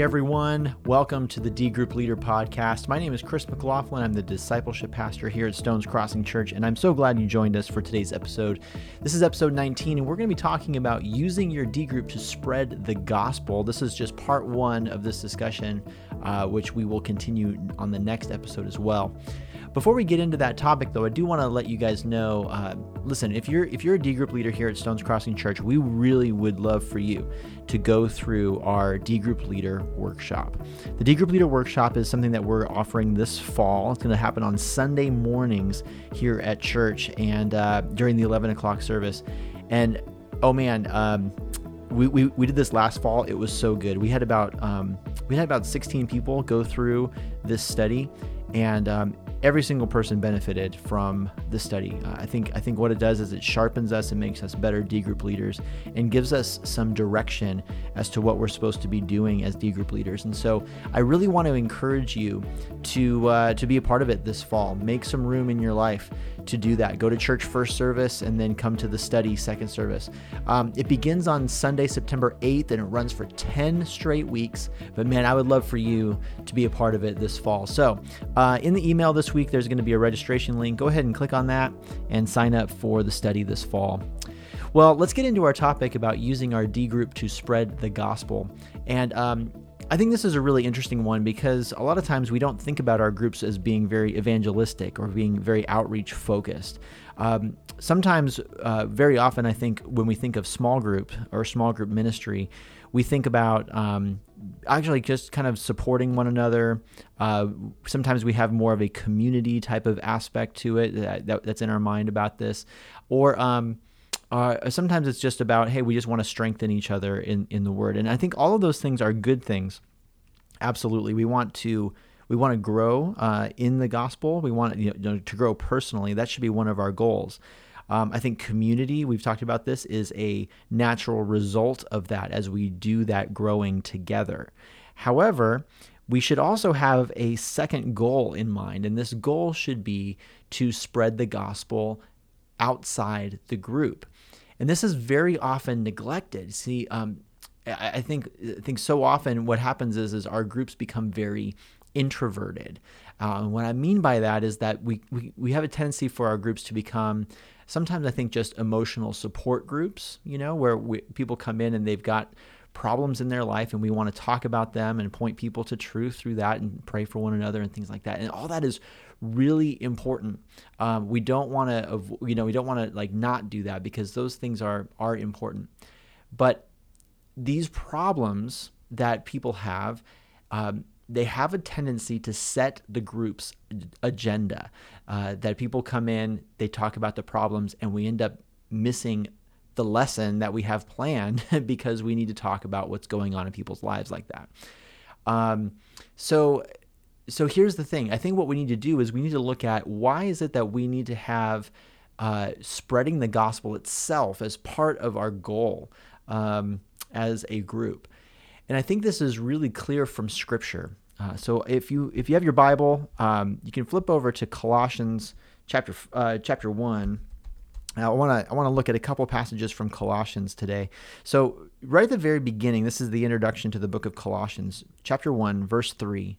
Everyone, welcome to the D Group Leader Podcast. My name is Chris McLaughlin. I'm the discipleship pastor here at Stones Crossing Church, and I'm so glad you joined us for today's episode. This is episode 19, and we're going to be talking about using your D group to spread the gospel. This is just part one of this discussion, uh, which we will continue on the next episode as well. Before we get into that topic, though, I do want to let you guys know. Uh, listen, if you're if you're a D group leader here at Stones Crossing Church, we really would love for you to go through our D group leader workshop. The D group leader workshop is something that we're offering this fall. It's going to happen on Sunday mornings here at church and uh, during the 11 o'clock service. And oh man, um, we, we, we did this last fall. It was so good. We had about um, we had about 16 people go through this study, and um, every single person benefited from the study. Uh, I think I think what it does is it sharpens us and makes us better D group leaders and gives us some direction as to what we're supposed to be doing as D group leaders. And so I really want to encourage you to uh, to be a part of it this fall. Make some room in your life to do that. Go to church first service and then come to the study second service. Um, it begins on Sunday, September 8th, and it runs for 10 straight weeks. But man, I would love for you to be a part of it this fall. So uh, in the email this week, there's going to be a registration link. Go ahead and click on that and sign up for the study this fall. Well, let's get into our topic about using our D group to spread the gospel. And um, I think this is a really interesting one because a lot of times we don't think about our groups as being very evangelistic or being very outreach focused. Um, sometimes, uh, very often, I think when we think of small group or small group ministry, we think about um, actually just kind of supporting one another. Uh, sometimes we have more of a community type of aspect to it that, that, that's in our mind about this. Or, um, uh, sometimes it's just about hey we just want to strengthen each other in in the word. And i think all of those things are good things. Absolutely. We want to we want to grow uh, in the gospel. We want you know, to grow personally. That should be one of our goals. Um, i think community we've talked about this is a natural result of that as we do that growing together. However we should also have a second goal in mind and this goal should be to spread the gospel outside the group and this is very often neglected. See, um, I, I think I think so often what happens is is our groups become very introverted. Uh, what I mean by that is that we, we we have a tendency for our groups to become sometimes I think just emotional support groups. You know, where we, people come in and they've got problems in their life and we want to talk about them and point people to truth through that and pray for one another and things like that. And all that is really important. Um, we don't want to, you know, we don't want to like not do that because those things are are important. But these problems that people have, um, they have a tendency to set the group's agenda. Uh, that people come in, they talk about the problems, and we end up missing the lesson that we have planned because we need to talk about what's going on in people's lives like that. Um, so so here's the thing. I think what we need to do is we need to look at why is it that we need to have uh, spreading the gospel itself as part of our goal um, as a group. And I think this is really clear from Scripture. Uh, so if you if you have your Bible, um, you can flip over to Colossians chapter uh, chapter one. Now I want to I want to look at a couple passages from Colossians today. So right at the very beginning, this is the introduction to the book of Colossians, chapter one, verse three.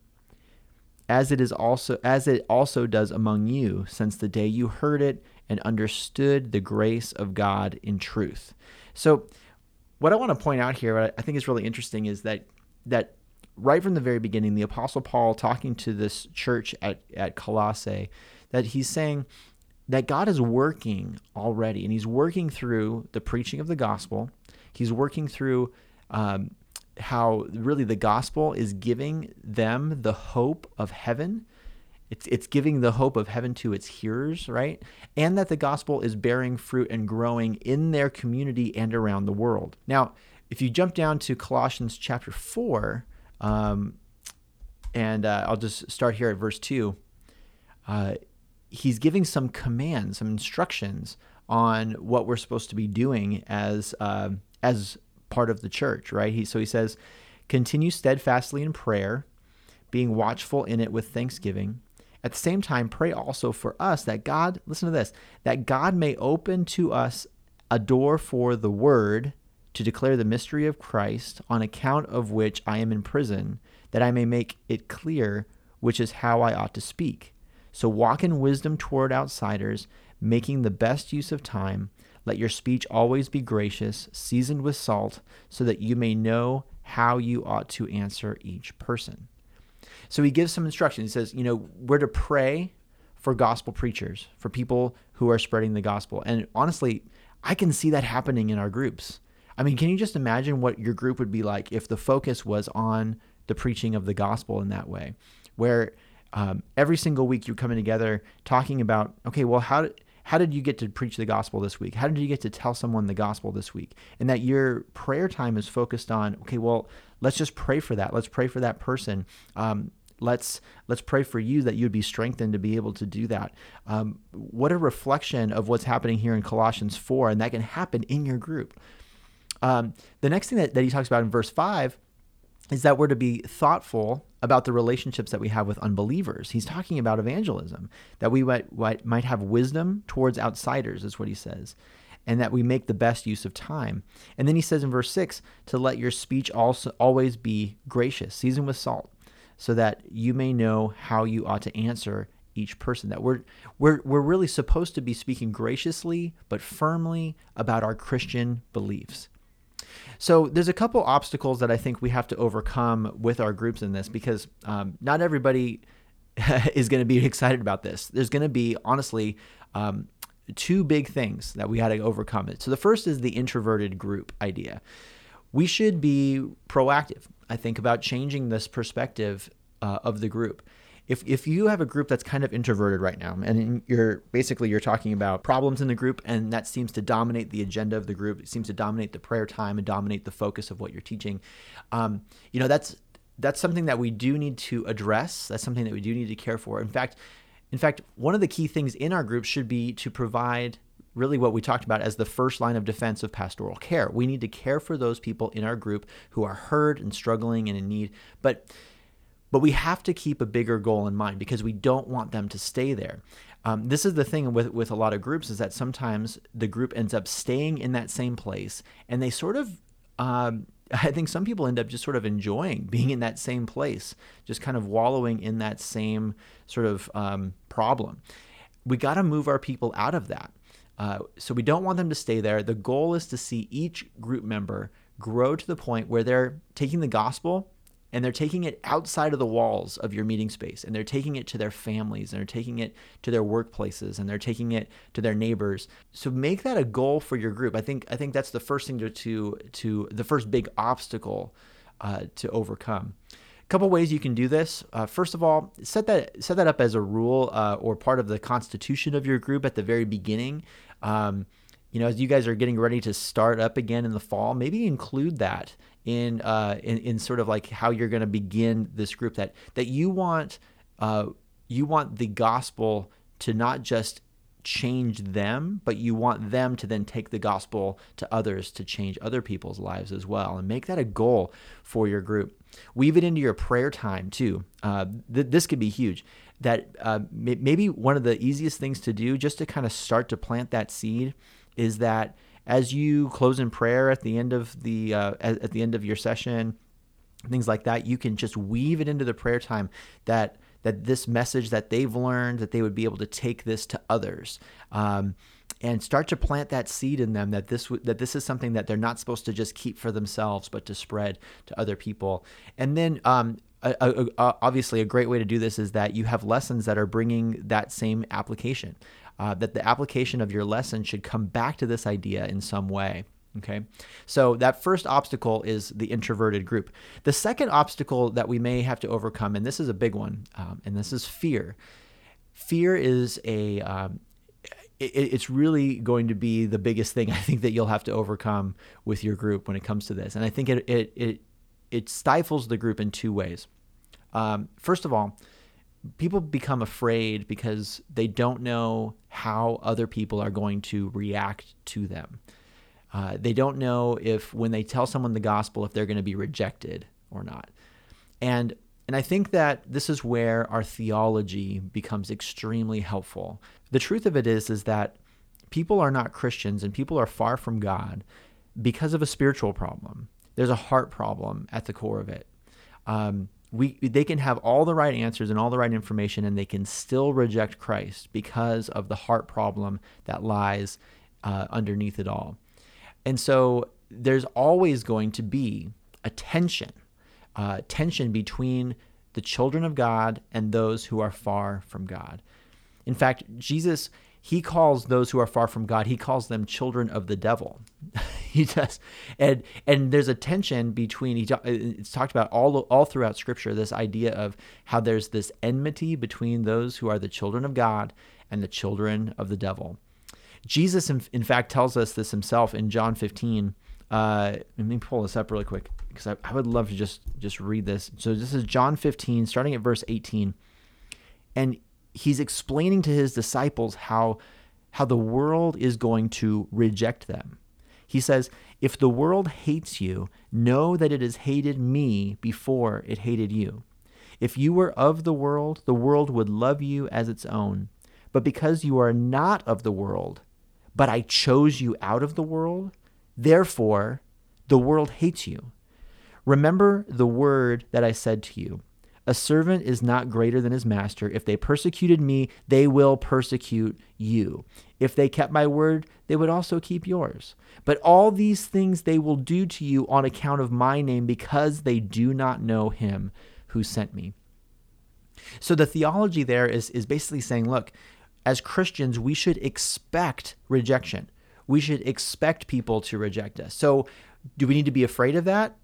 as it is also as it also does among you since the day you heard it and understood the grace of God in truth. So what I want to point out here, what I think is really interesting is that that right from the very beginning, the Apostle Paul talking to this church at, at Colossae, that he's saying that God is working already, and he's working through the preaching of the gospel. He's working through um, how really the gospel is giving them the hope of heaven. It's, it's giving the hope of heaven to its hearers, right? And that the gospel is bearing fruit and growing in their community and around the world. Now, if you jump down to Colossians chapter 4, Um, and uh, I'll just start here at verse 2. Uh, he's giving some commands, some instructions on what we're supposed to be doing as uh, as part of the church, right? He, so he says, continue steadfastly in prayer, being watchful in it with thanksgiving. At the same time, pray also for us that God, listen to this, that God may open to us a door for the word to declare the mystery of Christ, on account of which I am in prison, that I may make it clear which is how I ought to speak. So walk in wisdom toward outsiders, making the best use of time. Let your speech always be gracious, seasoned with salt, so that you may know how you ought to answer each person. So he gives some instructions. He says, you know, we're to pray for gospel preachers, for people who are spreading the gospel. And honestly, I can see that happening in our groups. I mean, can you just imagine what your group would be like if the focus was on the preaching of the gospel in that way, where um, every single week you're coming together talking about, okay, well, how did how did you get to preach the gospel this week? How did you get to tell someone the gospel this week? And that your prayer time is focused on, okay, well, let's just pray for that. Let's pray for that person. Um, let's let's pray for you that you'd be strengthened to be able to do that. Um, what a reflection of what's happening here in Colossians four, and that can happen in your group. Um, the next thing that, that he talks about in verse five is that we're to be thoughtful about the relationships that we have with unbelievers. He's talking about evangelism, that we might, might have wisdom towards outsiders, is what he says, and that we make the best use of time. And then he says in verse 6 to let your speech also always be gracious, seasoned with salt, so that you may know how you ought to answer each person that we're we're we're really supposed to be speaking graciously but firmly about our Christian beliefs. So there's a couple obstacles that I think we have to overcome with our groups in this because um, not everybody is going to be excited about this. There's going to be honestly um, two big things that we had to overcome it. So the first is the introverted group idea. We should be proactive. I think about changing this perspective uh, of the group if if you have a group that's kind of introverted right now and you're basically you're talking about problems in the group and that seems to dominate the agenda of the group it seems to dominate the prayer time and dominate the focus of what you're teaching um, you know that's that's something that we do need to address that's something that we do need to care for. In fact in fact one of the key things in our group should be to provide really what we talked about as the first line of defense of pastoral care. We need to care for those people in our group who are hurt and struggling and in need but but we have to keep a bigger goal in mind because we don't want them to stay there. Um, this is the thing with, with a lot of groups is that sometimes the group ends up staying in that same place and they sort of um, I think some people end up just sort of enjoying being in that same place, just kind of wallowing in that same sort of um, problem. We got to move our people out of that. Uh, so we don't want them to stay there. The goal is to see each group member grow to the point where they're taking the gospel and they're taking it outside of the walls of your meeting space and they're taking it to their families and they're taking it to their workplaces and they're taking it to their neighbors. So make that a goal for your group. I think i think that's the first thing to to, to the first big obstacle uh, to overcome. A couple ways you can do this uh, first of all set that set that up as a rule uh, or part of the constitution of your group at the very beginning. Um, you know, as you guys are getting ready to start up again in the fall, maybe include that in uh, in, in sort of like how you're going to begin this group. That that you want uh, you want the gospel to not just change them, but you want them to then take the gospel to others to change other people's lives as well, and make that a goal for your group. Weave it into your prayer time too. Uh, th- this could be huge. That uh, maybe one of the easiest things to do, just to kind of start to plant that seed is that as you close in prayer at the end of the uh, at, at the end of your session, things like that, you can just weave it into the prayer time that that this message that they've learned that they would be able to take this to others. Um, and start to plant that seed in them that this that this is something that they're not supposed to just keep for themselves, but to spread to other people. And then um, a, a, a, obviously a great way to do this is that you have lessons that are bringing that same application uh, that the application of your lesson should come back to this idea in some way. Okay, so that first obstacle is the introverted group. The second obstacle that we may have to overcome, and this is a big one, um, and this is fear. Fear is a um, it's really going to be the biggest thing I think that you'll have to overcome with your group when it comes to this. And I think it, it, it it stifles the group in two ways. Um, first of all, people become afraid because they don't know how other people are going to react to them. Uh, they don't know if when they tell someone the gospel, if they're going to be rejected or not. And and I think that this is where our theology becomes extremely helpful. The truth of it is is that people are not Christians and people are far from God because of a spiritual problem. There's a heart problem at the core of it. Um, we they can have all the right answers and all the right information and they can still reject Christ because of the heart problem that lies uh, underneath it all. And so there's always going to be a tension, uh, tension between the children of God and those who are far from God. In fact, Jesus he calls those who are far from God, he calls them children of the devil. he does, and and there's a tension between. He, it's talked about all all throughout Scripture. This idea of how there's this enmity between those who are the children of God and the children of the devil. Jesus, in, in fact, tells us this himself in John 15. Uh, let me pull this up really quick because I, I would love to just just read this. So this is John 15, starting at verse 18, and he's explaining to his disciples how how the world is going to reject them. He says, "If the world hates you, know that it has hated me before it hated you. If you were of the world, the world would love you as its own. But because you are not of the world, but I chose you out of the world, therefore the world hates you. Remember the word that I said to you." A servant is not greater than his master. If they persecuted me, they will persecute you. If they kept my word, they would also keep yours. But all these things they will do to you on account of my name because they do not know him who sent me. So the theology there is, is basically saying, look, as Christians, we should expect rejection. We should expect people to reject us. So do we need to be afraid of that?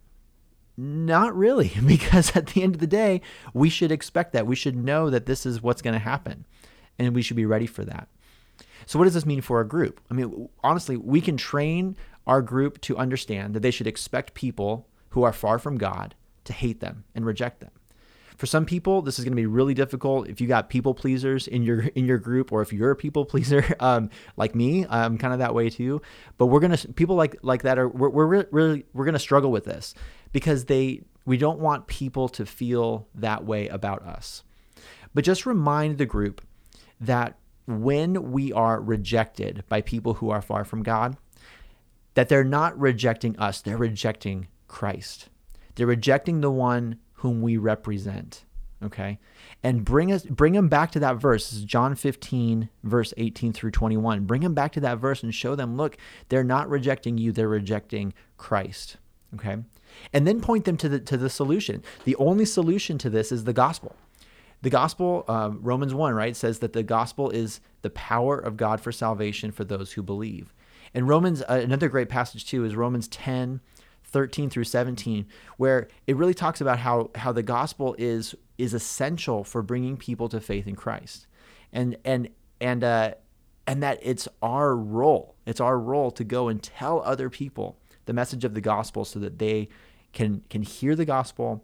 Not really, because at the end of the day, we should expect that. We should know that this is what's going to happen, and we should be ready for that. So, what does this mean for our group? I mean, honestly, we can train our group to understand that they should expect people who are far from God to hate them and reject them. For some people, this is going to be really difficult. If you got people pleasers in your in your group, or if you're a people pleaser, um, like me, I'm kind of that way too. But we're gonna people like like that are we're we're really we're gonna struggle with this because they we don't want people to feel that way about us. But just remind the group that when we are rejected by people who are far from God, that they're not rejecting us, they're rejecting Christ. They're rejecting the one whom we represent. Okay. And bring us bring them back to that verse. John 15, verse 18 through 21. Bring them back to that verse and show them, look, they're not rejecting you, they're rejecting Christ. Okay. And then point them to the to the solution. The only solution to this is the gospel. The gospel, uh, Romans 1, right, says that the gospel is the power of God for salvation for those who believe. And Romans, uh, another great passage too, is Romans 10, 13 through 17 where it really talks about how how the gospel is is essential for bringing people to faith in Christ and and and uh and that it's our role it's our role to go and tell other people the message of the gospel so that they can can hear the gospel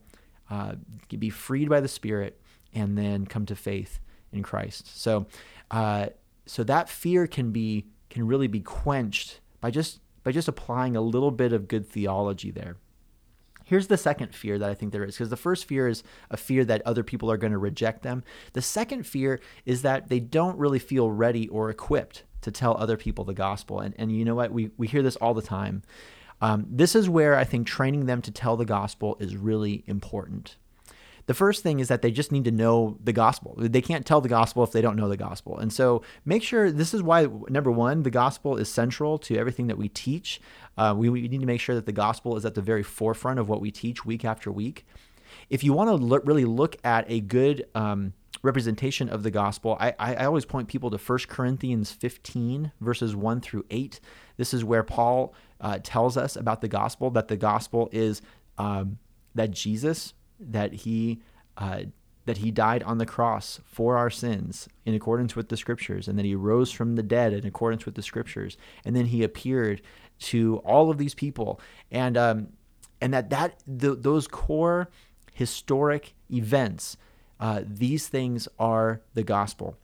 uh, be freed by the spirit and then come to faith in Christ so uh, so that fear can be can really be quenched by just by just applying a little bit of good theology there. Here's the second fear that I think there is, because the first fear is a fear that other people are going to reject them. The second fear is that they don't really feel ready or equipped to tell other people the gospel. And, and you know what? We, we hear this all the time. Um, this is where I think training them to tell the gospel is really important. The first thing is that they just need to know the gospel. They can't tell the gospel if they don't know the gospel. And so make sure this is why, number one, the gospel is central to everything that we teach. Uh, we, we, need to make sure that the gospel is at the very forefront of what we teach week after week. If you want to really look at a good um, representation of the gospel, I, I, always point people to 1 Corinthians 15, verses 1 through 8. This is where Paul uh, tells us about the gospel, that the gospel is um, that Jesus that he uh, that he died on the cross for our sins in accordance with the scriptures and that he rose from the dead in accordance with the scriptures and then he appeared to all of these people and um, and that that the, those core historic events, uh, these things are the gospel.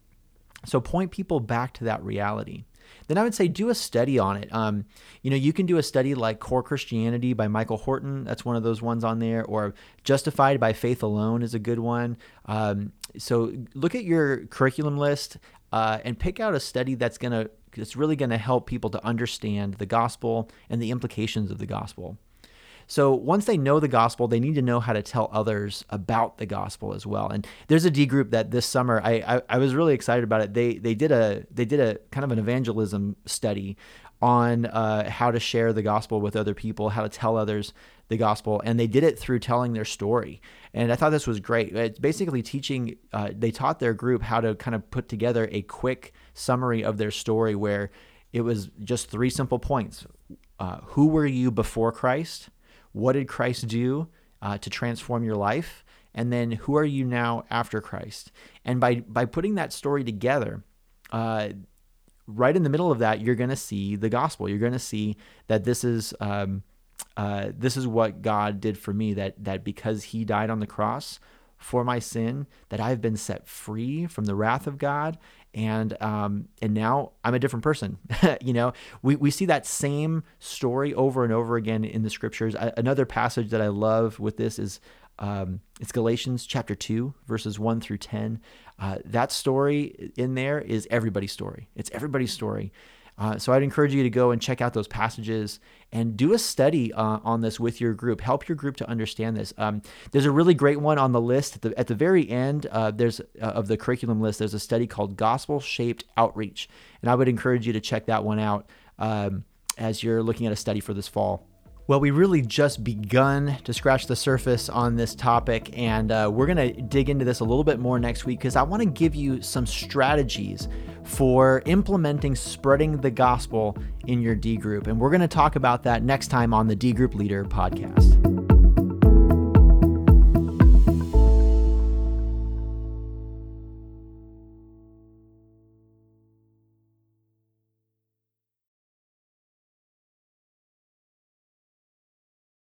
So point people back to that reality. Then I would say do a study on it. Um, you know, you can do a study like Core Christianity by Michael Horton. That's one of those ones on there. Or Justified by Faith Alone is a good one. Um, so look at your curriculum list uh, and pick out a study that's gonna that's really gonna help people to understand the gospel and the implications of the gospel. So once they know the gospel, they need to know how to tell others about the gospel as well. And there's a D group that this summer I, I, I was really excited about it. They they did a they did a kind of an evangelism study on uh, how to share the gospel with other people, how to tell others the gospel, and they did it through telling their story. And I thought this was great. It's basically teaching. Uh, they taught their group how to kind of put together a quick summary of their story, where it was just three simple points: uh, Who were you before Christ? What did Christ do uh, to transform your life? And then who are you now after Christ? And by by putting that story together, uh, right in the middle of that, you're going to see the gospel. You're going to see that this is um, uh, this is what God did for me. That that because He died on the cross for my sin, that I've been set free from the wrath of God, and um, and now I'm a different person. you know, we we see that same story over and over again in the scriptures. I, another passage that I love with this is um, it's Galatians chapter 2, verses 1 through 10. Uh, that story in there is everybody's story. It's everybody's story. Uh, so I'd encourage you to go and check out those passages and do a study uh, on this with your group. Help your group to understand this. Um, there's a really great one on the list at the, at the very end. Uh, there's uh, of the curriculum list. There's a study called Gospel Shaped Outreach, and I would encourage you to check that one out um, as you're looking at a study for this fall. Well, we really just begun to scratch the surface on this topic, and uh, we're going to dig into this a little bit more next week because I want to give you some strategies for implementing spreading the gospel in your D group. And we're going to talk about that next time on the D Group Leader podcast.